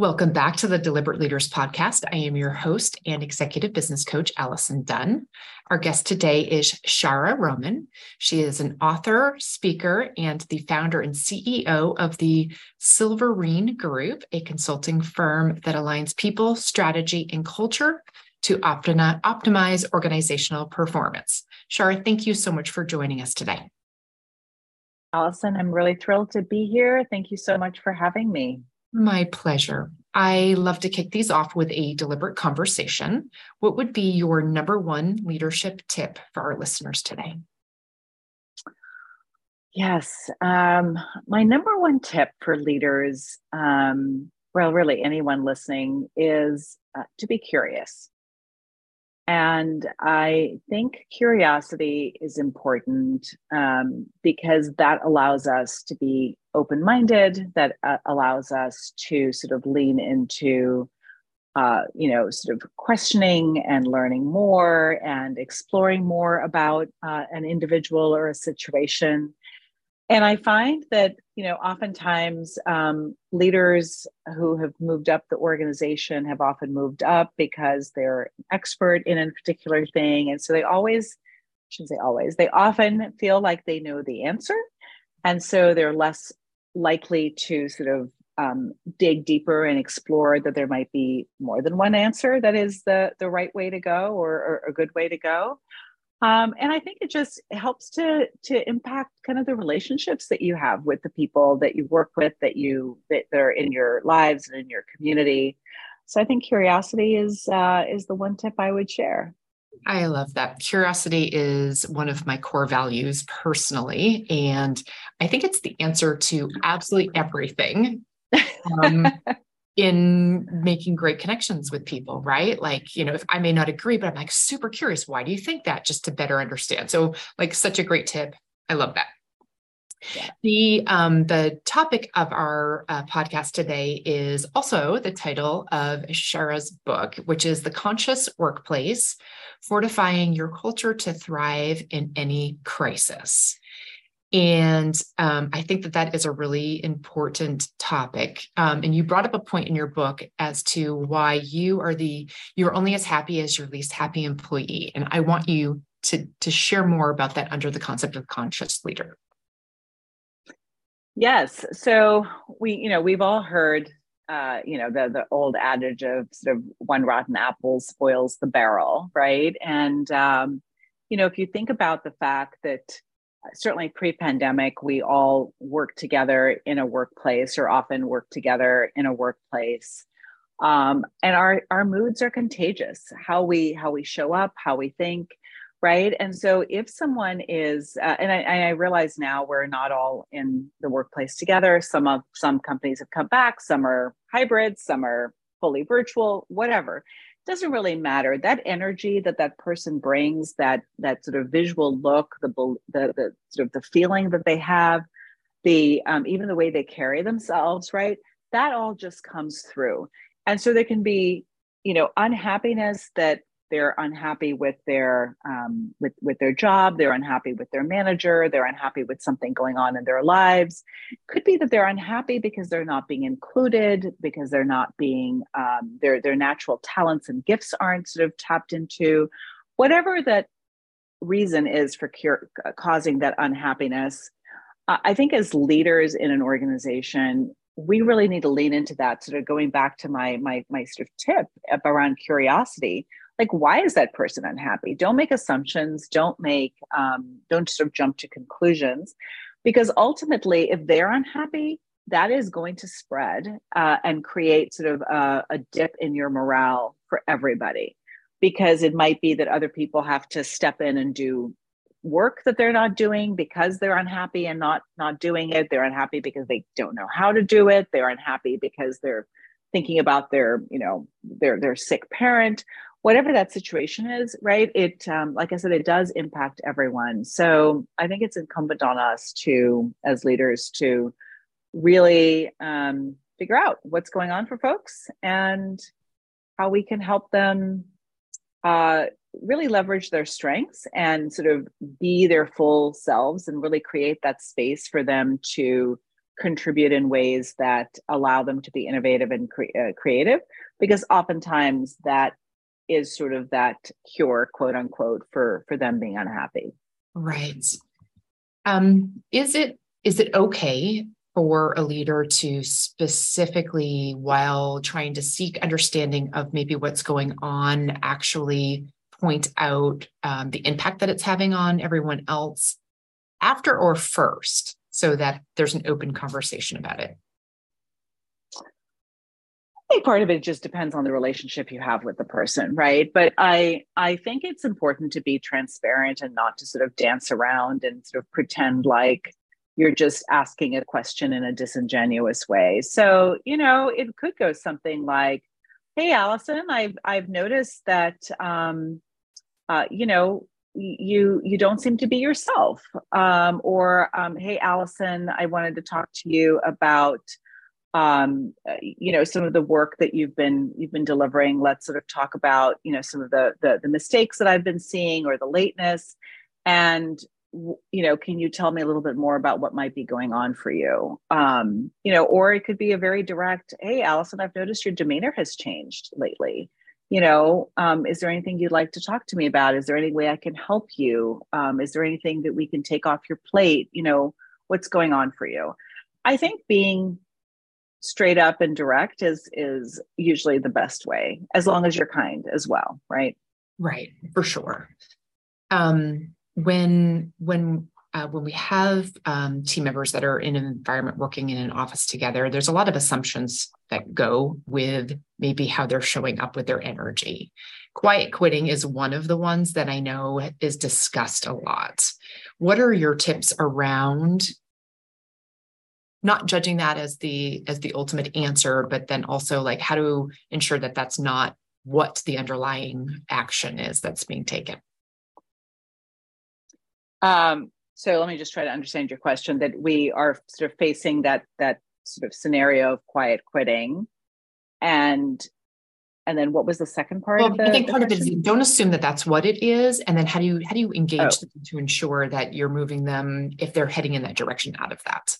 Welcome back to the Deliberate Leaders Podcast. I am your host and executive business coach, Allison Dunn. Our guest today is Shaara Roman. She is an author, speaker, and the founder and CEO of the Silverene Group, a consulting firm that aligns people, strategy, and culture to optimize organizational performance. Shaara, thank you so much for joining us today. Allison, I'm really thrilled to be here. Thank you so much for having me. My pleasure. I love to kick these off with a deliberate conversation. What would be your number one leadership tip for our listeners today? Yes. Um, my number one tip for leaders, um, well, really anyone listening, is uh, to be curious. And I think curiosity is important um, because that allows us to be open minded, that uh, allows us to sort of lean into, uh, you know, sort of questioning and learning more and exploring more about uh, an individual or a situation and I find that, you know, oftentimes um, leaders who have moved up the organization have often moved up because they're expert in a particular thing. And so they always, I shouldn't say always, they often feel like they know the answer. And so they're less likely to sort of um, dig deeper and explore that there might be more than one answer that is the, the right way to go or, or a good way to go. Um, and I think it just helps to to impact kind of the relationships that you have with the people that you work with, that you that, are in your lives and in your community. So I think curiosity is uh, is the one tip I would share. I love that. Curiosity is one of my core values personally. And I think it's the answer to absolutely everything. Um, in making great connections with people, right? Like, you know, if I may not agree, but I'm like super curious, why do you think that? Just to better understand. So, like, such a great tip. I love that. Yeah. The um, the topic of our uh, podcast today is also the title of Shaara's book, which is "The Conscious Workplace: Fortifying Your Culture to Thrive in Any Crisis." And um, I think that that is a really important topic. Um, and you brought up a point in your book as to why you are the you're only as happy as your least happy employee. And I want you to to share more about that under the concept of conscious leader. Yes. So we, you know, we've all heard, uh, you know, the the old adage of sort of one rotten apple spoils the barrel, right? And um, you know, if you think about the fact that certainly pre-pandemic we all work together in a workplace or often work together in a workplace. Um, and our our moods are contagious how we how we show up how we think right? And so if someone is uh, and, I, I realize now we're not all in the workplace together. Some of some companies have come back some are hybrid some are fully virtual whatever doesn't really matter. That energy that that person brings that that sort of visual look the the, the sort of the feeling that they have the um, even the way they carry themselves right? That all just comes through. And so there can be you know unhappiness that they're unhappy with their um, with with their job they're unhappy with their manager they're unhappy with something going on in their lives. Could be that they're unhappy because they're not being included because they're not being um, their their natural talents and gifts aren't sort of tapped into. Whatever that reason is for cure, causing that unhappiness uh, i think as leaders in an organization we really need to lean into that sort of going back to my my my sort of tip around curiosity like why is that person unhappy? Don't make assumptions. Don't make um, don't sort of jump to conclusions. Because ultimately if they're unhappy that is going to spread uh, and create sort of a, a dip in your morale for everybody. Because it might be that other people have to step in and do work that they're not doing because they're unhappy and not not doing it. They're unhappy because they don't know how to do it. They're unhappy because they're thinking about their you know their their sick parent whatever that situation is, right? It, um, like I said, it does impact everyone. So I think it's incumbent on us to, as leaders, to really um, figure out what's going on for folks and how we can help them uh, really leverage their strengths and sort of be their full selves and really create that space for them to contribute in ways that allow them to be innovative and cre- uh, creative because oftentimes that is sort of that cure quote unquote for for them being unhappy right um is it is it okay for a leader to specifically while trying to seek understanding of maybe what's going on actually point out um, the impact that it's having on everyone else after or first so that there's an open conversation about it? I think part of it just depends on the relationship you have with the person, right? But I I think it's important to be transparent and not to sort of dance around and sort of pretend like you're just asking a question in a disingenuous way. So, you know, it could go something like, "Hey, Allison, I've I've noticed that um, uh, you know, you you don't seem to be yourself um, or um, hey allison i wanted to talk to you about um, uh, you know some of the work that you've been you've been delivering let's sort of talk about you know some of the the, the mistakes that i've been seeing or the lateness and you know can you tell me a little bit more about what might be going on for you um, you know or it could be a very direct hey allison i've noticed your demeanor has changed lately you know, um, is there anything you'd like to talk to me about? Is there any way I can help you? Um, is there anything that we can take off your plate? You know, what's going on for you? I think being straight up and direct is is usually the best way, as long as you're kind as well, right? Right, for sure. Um, when when uh, when we have um, team members that are in an environment working in an office together, there's a lot of assumptions that go with maybe how they're showing up with their energy. Quiet quitting is one of the ones that I know is discussed a lot. What are your tips around not judging that as the as the ultimate answer, but then also like how to ensure that that's not what the underlying action is that's being taken? Um, so let me just try to understand your question that we are sort of facing that that sort of scenario of quiet quitting and and then what was the second part well, the, i think part of it is don't assume that that's what it is and then how do you how do you engage oh. them to ensure that you're moving them if they're heading in that direction out of that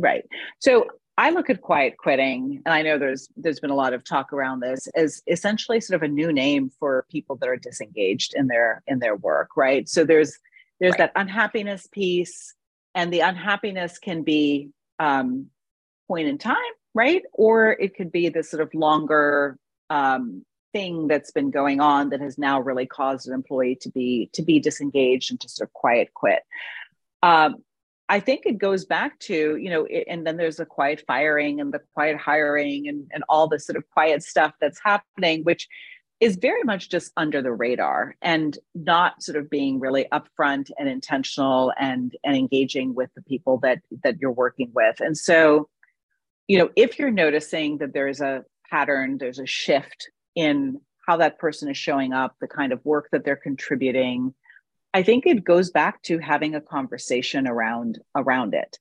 right. So i look at quiet quitting and i know there's there's been a lot of talk around this as essentially sort of a new name for people that are disengaged in their in their work right? So there's there's right. that unhappiness piece and the unhappiness can be um, point in time right? Or it could be this sort of longer um, thing that's been going on that has now really caused an employee to be to be disengaged and to sort of quiet quit. Um, i think it goes back to you know it, and then there's the quiet firing and the quiet hiring and, and all this sort of quiet stuff that's happening which is very much just under the radar and not sort of being really upfront and intentional and and engaging with the people that that you're working with. And so you know if you're noticing that there's a pattern there's a shift in how that person is showing up the kind of work that they're contributing i think it goes back to having a conversation around around it.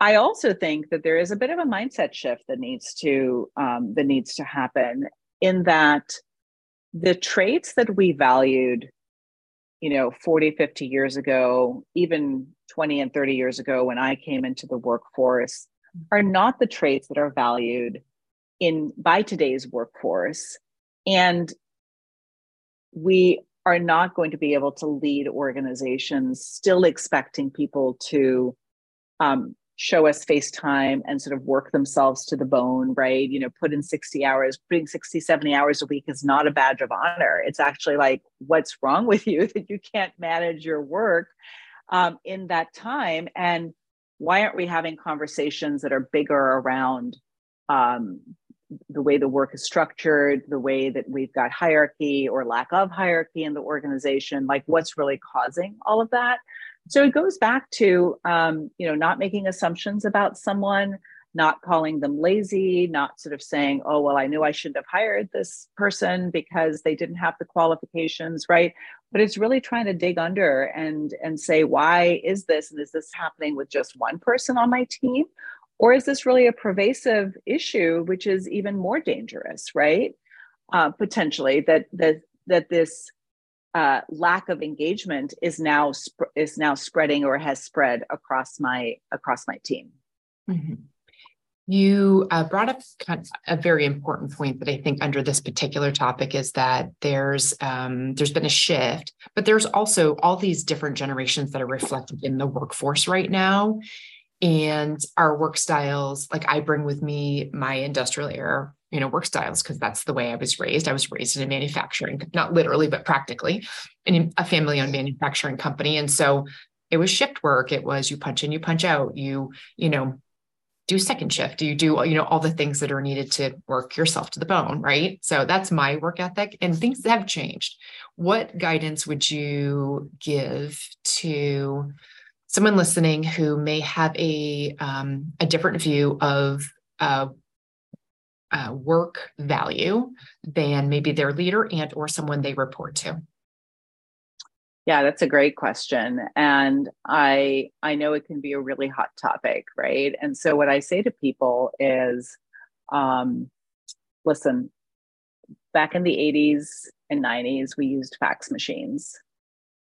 I also think that there is a bit of a mindset shift that needs to um, that needs to happen in that the traits that we valued you know 40 50 years ago even 20 and 30 years ago when i came into the workforce are not the traits that are valued in by today's workforce. And we are not going to be able to lead organizations still expecting people to um, show us FaceTime and sort of work themselves to the bone, right? You know, put in 60 hours, putting 60, 70 hours a week is not a badge of honor. It's actually like, what's wrong with you that you can't manage your work um, in that time? And why aren't we having conversations that are bigger around um, the way the work is structured, the way that we've got hierarchy or lack of hierarchy in the organization, like what's really causing all of that? So it goes back to um, you know not making assumptions about someone, not calling them lazy, not sort of saying, oh well, I knew I shouldn't have hired this person because they didn't have the qualifications, right? But it's really trying to dig under and and say why is this and is this happening with just one person on my team, or is this really a pervasive issue which is even more dangerous, right? Uh, potentially that that that this uh, lack of engagement is now sp- is now spreading or has spread across my across my team. Mm-hmm. You uh, brought up kind of a very important point that I think under this particular topic is that there's um, there's been a shift, but there's also all these different generations that are reflected in the workforce right now, and our work styles. Like I bring with me my industrial era, you know, work styles because that's the way I was raised. I was raised in a manufacturing, not literally but practically, in a family-owned manufacturing company, and so it was shift work. It was you punch in, you punch out. You you know do second shift you do you know all the things that are needed to work yourself to the bone right so that's my work ethic and things have changed what guidance would you give to someone listening who may have a um, a different view of uh, uh, work value than maybe their leader and or someone they report to yeah, that's a great question. And I I know it can be a really hot topic, right? And so what I say to people is um listen, back in the 80s and 90s we used fax machines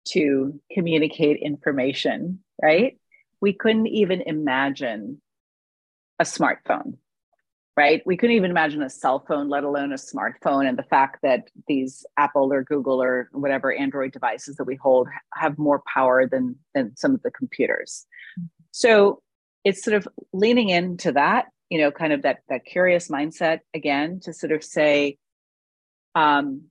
to communicate information, right? We couldn't even imagine a smartphone right? We couldn't even imagine a cell phone, let alone a smartphone. And the fact that these Apple or Google or whatever Android devices that we hold have more power than, than some of the computers. So it's sort of leaning into that, you know, kind of that, that curious mindset again to sort of say, um,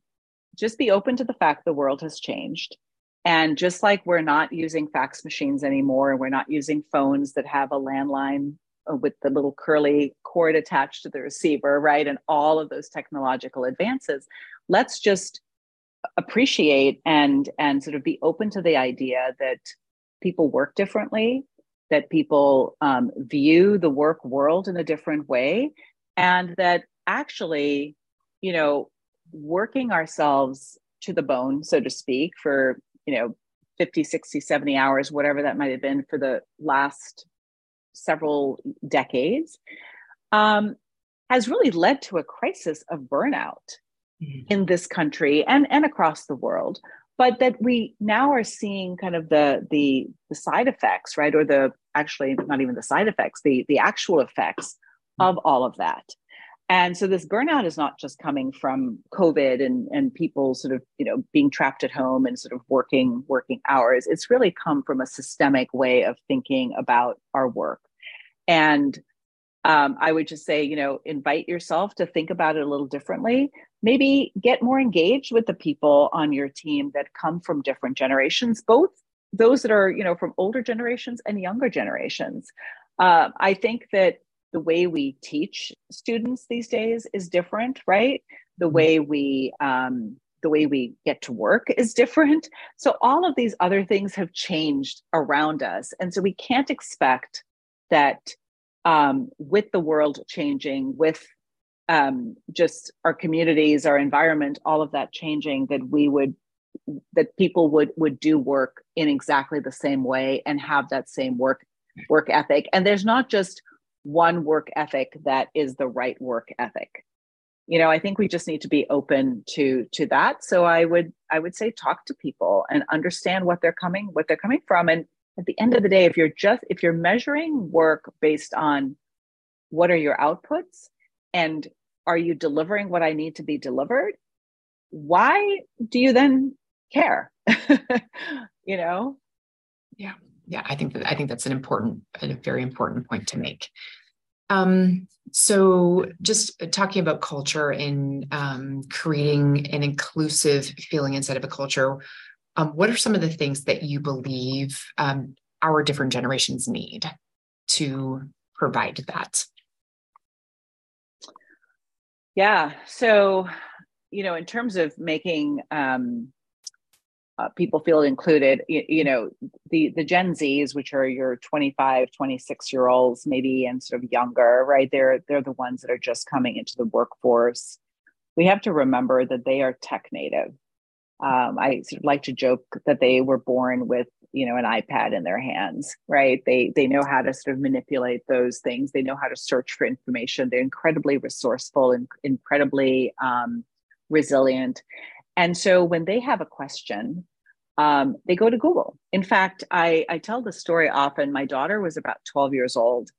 just be open to the fact the world has changed. And just like we're not using fax machines anymore, and we're not using phones that have a landline uh, with the little curly cord attached to the receiver, right? And all of those technological advances. Let's just appreciate and and sort of be open to the idea that people work differently, that people um, view the work world in a different way, and that actually, you know, working ourselves to the bone, so to speak, for you know 50 60 70 hours whatever that might have been for the last several decades, um, has really led to a crisis of burnout mm-hmm. in this country and, and across the world. But that we now are seeing kind of the, the the side effects, right? Or the actually not even the side effects, the the actual effects mm-hmm. of all of that. And so this burnout is not just coming from COVID and, and people sort of, you know, being trapped at home and sort of working, working hours. It's really come from a systemic way of thinking about our work. And um, I would just say, you know, invite yourself to think about it a little differently. Maybe get more engaged with the people on your team that come from different generations, both those that are, you know, from older generations and younger generations. Uh, I think that the way we teach students these days is different, right? The mm-hmm. way we um, the way we get to work is different. So all of these other things have changed around us, and so we can't expect that um, with the world changing, with um, just our communities, our environment, all of that changing, that we would that people would would do work in exactly the same way and have that same work work ethic. And there's not just one work ethic that is the right work ethic. You know i think we just need to be open to to that. So i would i would say talk to people and understand what they're coming what they're coming from. And at the end of the day if you're just if you're measuring work based on what are your outputs and are you delivering what i need to be delivered why do you then care? You know? Yeah yeah, I think that I think that's an important, a very important point to make. Um, so, just talking about culture and um, creating an inclusive feeling inside of a culture, um, what are some of the things that you believe um, our different generations need to provide that? Yeah. So, you know, in terms of making um, uh, people feel included you, you, know the the gen z's which are your 25 26 year olds maybe and sort of younger right they're they're the ones that are just coming into the workforce. We have to remember that they are tech native. Um, i sort of like to joke that they were born with you know an ipad in their hands right? They they know how to sort of manipulate those things. They know how to search for information. They're incredibly resourceful and incredibly um, resilient and so when they have a question, um, they go to Google. In fact, I, I tell the story often. My daughter was about 12 years old,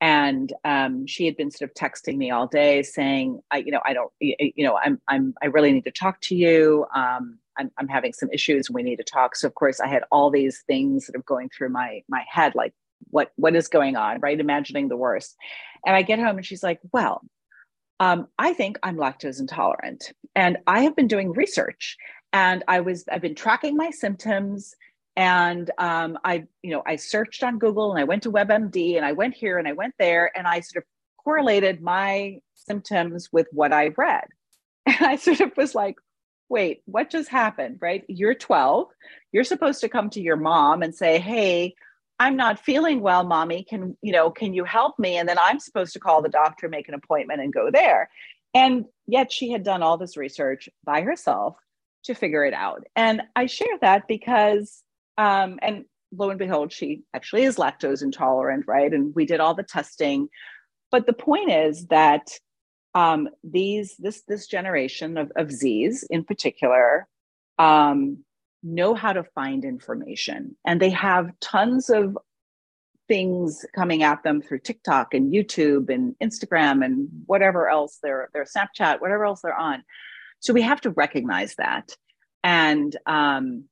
and um, she had been sort of texting me all day saying i you know i don't you know i'm i'm i really need to talk to you. Um, I'm, I'm having some issues. We need to talk. So of course i had all these things sort of going through my my head like what what is going on? Right? Imagining the worst. And i get home and she's like well um, i think i'm lactose intolerant and i have been doing research and i was i've been tracking my symptoms and um, i you know i searched on google and i went to webmd and i went here and i went there and i sort of correlated my symptoms with what i read. And i sort of was like wait what just happened right? You're 12 you're supposed to come to your mom and say hey i'm not feeling well mommy can you know can you help me and then i'm supposed to call the doctor make an appointment and go there and yet she had done all this research by herself to figure it out and i share that because um, and lo and behold, she actually is lactose intolerant, right? And we did all the testing. But the point is that um, these this this generation of, of Z's in particular um, know how to find information, and they have tons of things coming at them through TikTok and YouTube and Instagram and whatever else they're their Snapchat, whatever else they're on. So we have to recognize that and um,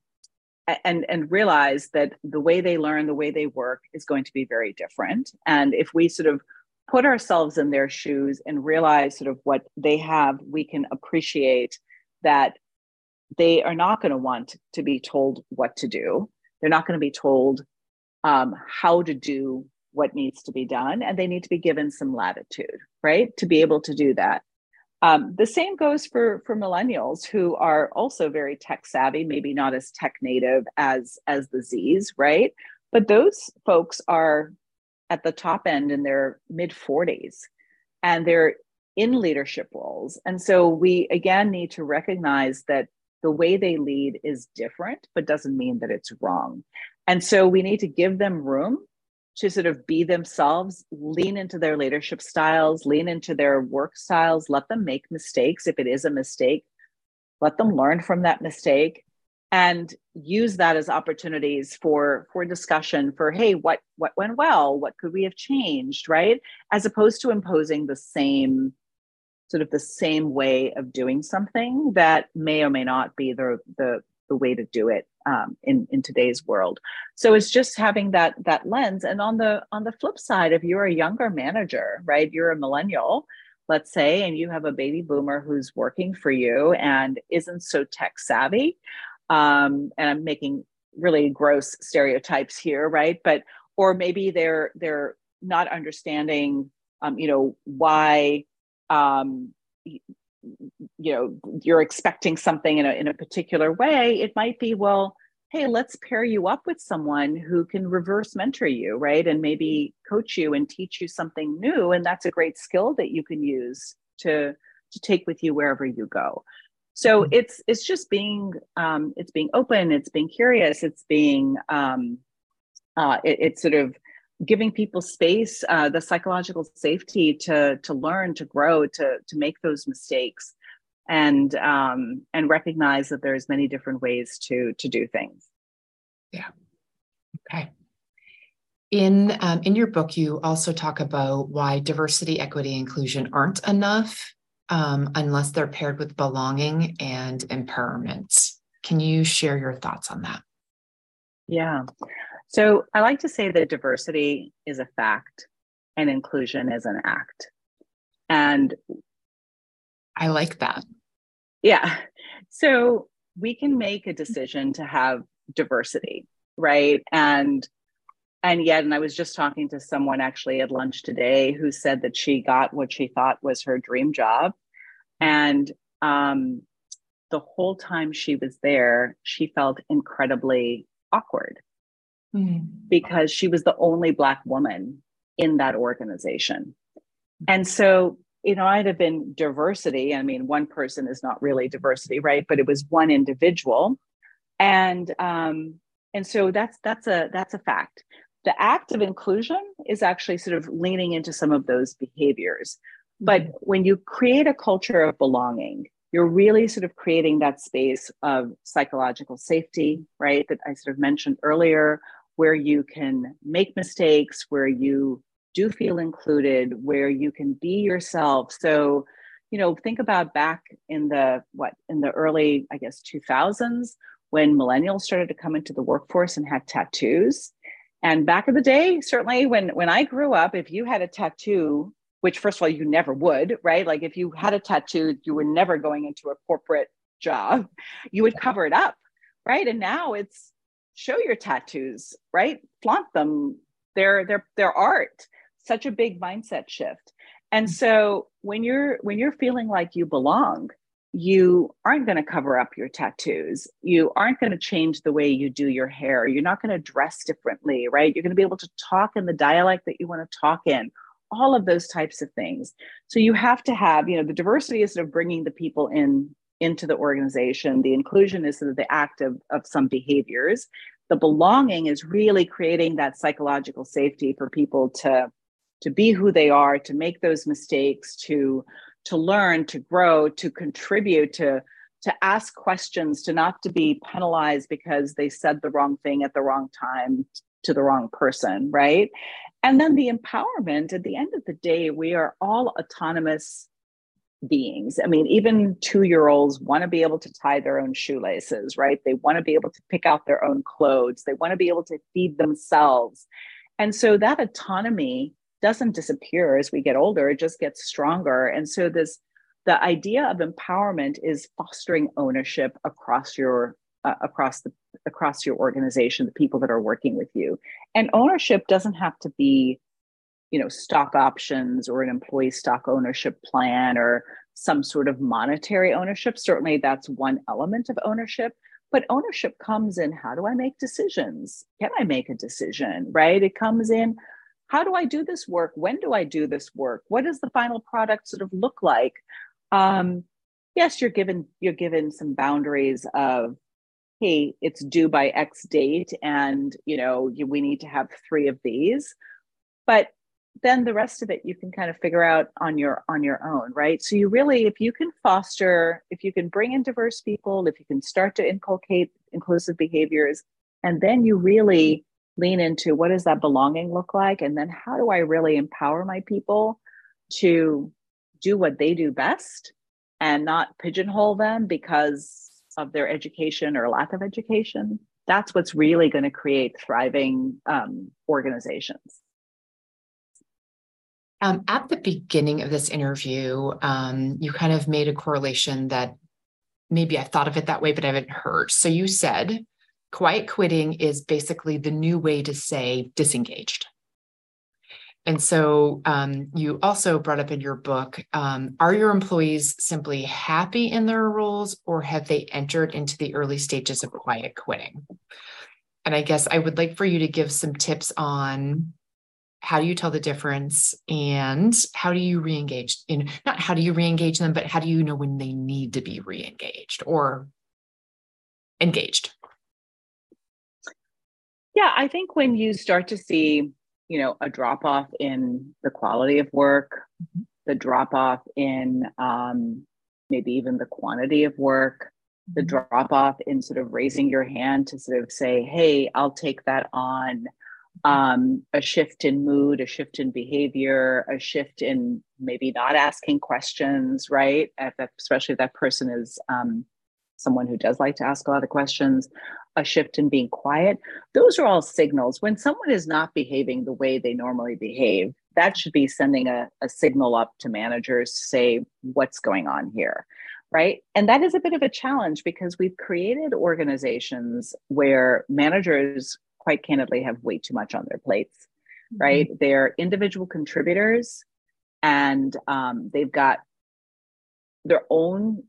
and and realize that the way they learn the way they work is going to be very different and if we sort of put ourselves in their shoes and realize sort of what they have we can appreciate that they are not going to want to be told what to do they're not going to be told um, how to do what needs to be done and they need to be given some latitude right to be able to do that um, the same goes for for millennials who are also very tech savvy, maybe not as tech native as as the Z's, right? But those folks are at the top end in their mid 40s and they're in leadership roles. And so we again need to recognize that the way they lead is different, but doesn't mean that it's wrong. And so we need to give them room to sort of be themselves, lean into their leadership styles, lean into their work styles, let them make mistakes. If it is a mistake, let them learn from that mistake and use that as opportunities for for discussion for hey what what went well? What could we have changed right? As opposed to imposing the same sort of the same way of doing something that may or may not be the the the way to do it um, in in today's world. So it's just having that that lens. And on the on the flip side, if you're a younger manager, right, you're a millennial, let's say, and you have a baby boomer who's working for you and isn't so tech savvy, um, and I'm making really gross stereotypes here, right? But or maybe they're they're not understanding, um, you know, why um, you know you're expecting something in a, in a particular way it might be well hey let's pair you up with someone who can reverse mentor you right? And maybe coach you and teach you something new. And that's a great skill that you can use to to take with you wherever you go. So mm-hmm. it's it's just being um, it's being open it's being curious it's being um, uh, it, it's sort of giving people space, uh, the psychological safety to to learn, to grow, to to make those mistakes, and um, and recognize that there's many different ways to to do things. Yeah. Okay. In um, in your book, you also talk about why diversity, equity, inclusion aren't enough um, unless they're paired with belonging and empowerment. Can you share your thoughts on that? Yeah. So I like to say that diversity is a fact and inclusion is an act. And I like that. Yeah. So we can make a decision to have diversity, right? And and yet and I was just talking to someone actually at lunch today who said that she got what she thought was her dream job and um the whole time she was there, she felt incredibly awkward mm. because she was the only Black woman in that organization. And so, you know, I'd have been diversity. I mean, one person is not really diversity, right? But it was one individual. And um, and so that's that's a that's a fact. The act of inclusion is actually sort of leaning into some of those behaviors. But mm-hmm. when you create a culture of belonging, you're really sort of creating that space of psychological safety, right? That I sort of mentioned earlier, where you can make mistakes, where you do feel included, where you can be yourself. So, you know, think about back in the what in the early, I guess, 2000s when millennials started to come into the workforce and had tattoos. And back in the day, certainly when when I grew up, if you had a tattoo, which first of all you never would, right? Like if you had a tattoo, you were never going into a corporate job. You would cover it up, right? And now it's show your tattoos, right? Flaunt them. They're they're they're art. Such a big mindset shift. And mm-hmm. so when you're when you're feeling like you belong, you aren't going to cover up your tattoos. You aren't going to change the way you do your hair. You're not going to dress differently, right? You're going to be able to talk in the dialect that you want to talk in. All of those types of things. So you have to have, you know, the diversity is sort of bringing the people in into the organization. The inclusion is sort of the act of, of some behaviors. The belonging is really creating that psychological safety for people to, to be who they are, to make those mistakes, to, to learn, to grow, to contribute, to, to ask questions, to not to be penalized because they said the wrong thing at the wrong time to the wrong person, right? And then the empowerment at the end of the day, we are all autonomous beings. I mean, even two year olds want to be able to tie their own shoelaces, right? They want to be able to pick out their own clothes, they want to be able to feed themselves. And so that autonomy doesn't disappear as we get older, it just gets stronger. And so this the idea of empowerment is fostering ownership across your uh, across the across your organization the people that are working with you and ownership doesn't have to be you know stock options or an employee stock ownership plan or some sort of monetary ownership. Certainly that's one element of ownership but ownership comes in how do i make decisions? Can i make a decision right? It comes in how do i do this work? When do i do this work? What does the final product sort of look like? Um, yes you're given you're given some boundaries of hey it's due by x date and you know you, we need to have three of these but then the rest of it you can kind of figure out on your on your own right? So you really if you can foster if you can bring in diverse people if you can start to inculcate inclusive behaviors and then you really lean into what does that belonging look like and then how do i really empower my people to do what they do best and not pigeonhole them because of their education or lack of education? That's what's really going to create thriving um, organizations um, at the beginning of this interview, um, you kind of made a correlation that maybe I thought of it that way, but I haven't heard. So you said quiet quitting is basically the new way to say disengaged. And so um, you also brought up in your book um, are your employees simply happy in their roles or have they entered into the early stages of quiet quitting? And I guess I would like for you to give some tips on how do you tell the difference and how do you re-engage in not how do you re-engage them but how do you know when they need to be re-engaged or engaged yeah i think when you start to see you know a drop off in the quality of work mm-hmm. the drop off in um, maybe even the quantity of work the mm-hmm. drop off in sort of raising your hand to sort of say hey i'll take that on um, a shift in mood, a shift in behavior, a shift in maybe not asking questions, right? If that, especially if that person is um, someone who does like to ask a lot of questions, a shift in being quiet. Those are all signals. When someone is not behaving the way they normally behave, that should be sending a, a signal up to managers to say, what's going on here? right? And that is a bit of a challenge because we've created organizations where managers quite candidly have way too much on their plates, mm-hmm. right? They're individual contributors and um, they've got their own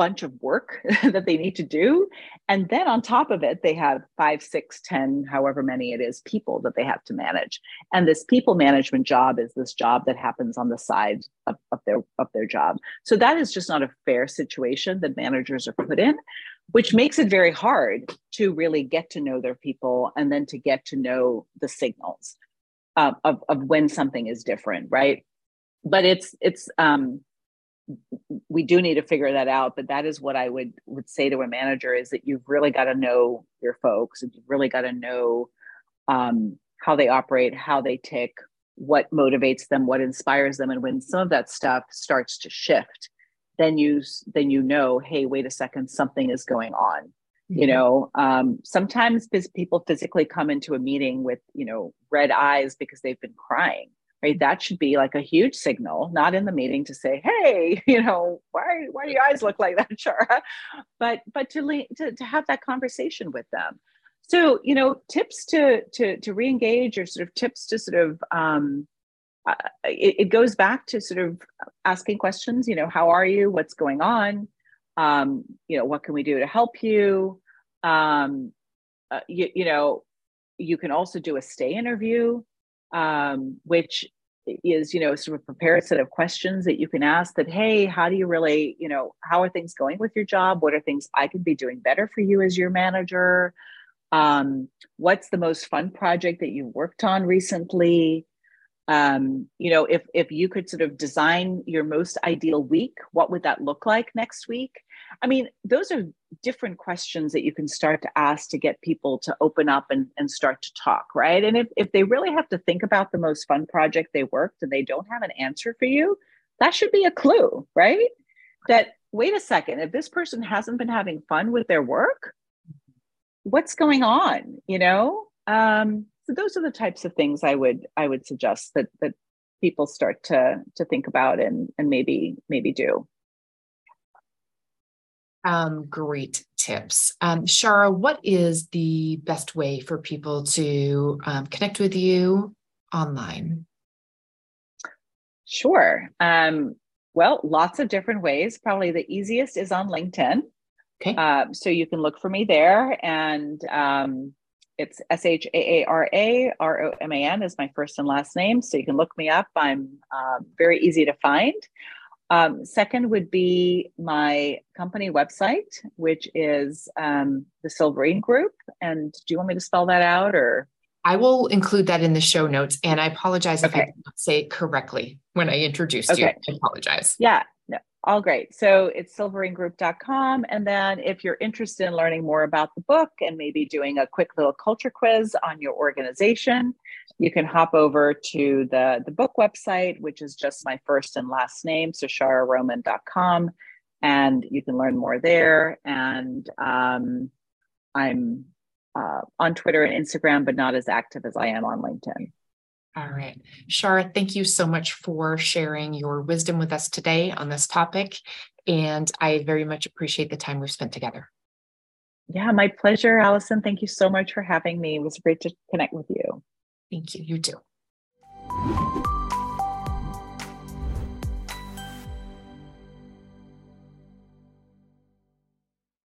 bunch of work that they need to do. And then on top of it they have five six ten however many it is people that they have to manage. And this people management job is this job that happens on the side of, of their of their job. So that is just not a fair situation that managers are put in which makes it very hard to really get to know their people and then to get to know the signals uh, of, of when something is different right? But it's it's um we do need to figure that out but that is what i would would say to a manager is that you've really got to know your folks and you've really got to know um, how they operate how they tick what motivates them, what inspires them. And when some of that stuff starts to shift, then you then you know, hey, wait a second, something is going on. Mm-hmm. You know, um, sometimes people physically come into a meeting with you know red eyes because they've been crying. Right, that should be like a huge signal, not in the meeting to say, "Hey, you know, why why do your eyes look like that, Shaara?" But but to to to have that conversation with them. So, you know, tips to to to re-engage or sort of tips to sort of um, uh, it, it, goes back to sort of asking questions. You know, how are you? What's going on? Um, you know, what can we do to help you? Um, uh, you, you know, you can also do a stay interview, um, which is you know sort of prepare a set of questions that you can ask that hey how do you really you know how are things going with your job? What are things i could be doing better for you as your manager? Um, what's the most fun project that you worked on recently? Um, you know if if you could sort of design your most ideal week what would that look like next week i mean those are different questions that you can start to ask to get people to open up and, and start to talk right? And if, if they really have to think about the most fun project they worked and they don't have an answer for you that should be a clue right? That wait a second if this person hasn't been having fun with their work what's going on you know? Um, so those are the types of things i would i would suggest that that people start to to think about and and maybe maybe do um, great tips. Um, Shaara, what is the best way for people to um, connect with you online? Sure. Um, well, lots of different ways. Probably the easiest is on LinkedIn. Okay. Uh, so you can look for me there, and um, it's S H A A R A R O M A N is my first and last name. So you can look me up. I'm uh, very easy to find. Um, second would be my company website, which is um, the Silverene Group. And do you want me to spell that out or? I will include that in the show notes. And I apologize okay. if I did not say it correctly when I introduced okay. you. I apologize. Yeah, no, all great. So it's silverenegroup.com. And then if you're interested in learning more about the book and maybe doing a quick little culture quiz on your organization, you can hop over to the, the book website, which is just my first and last name, so shaararoman.com. And you can learn more there. And um, I'm uh, on Twitter and Instagram, but not as active as I am on LinkedIn. All right. Shaara, thank you so much for sharing your wisdom with us today on this topic. And I very much appreciate the time we've spent together. Yeah, my pleasure, Allison. Thank you so much for having me. It was great to connect with you. Thank you. You too.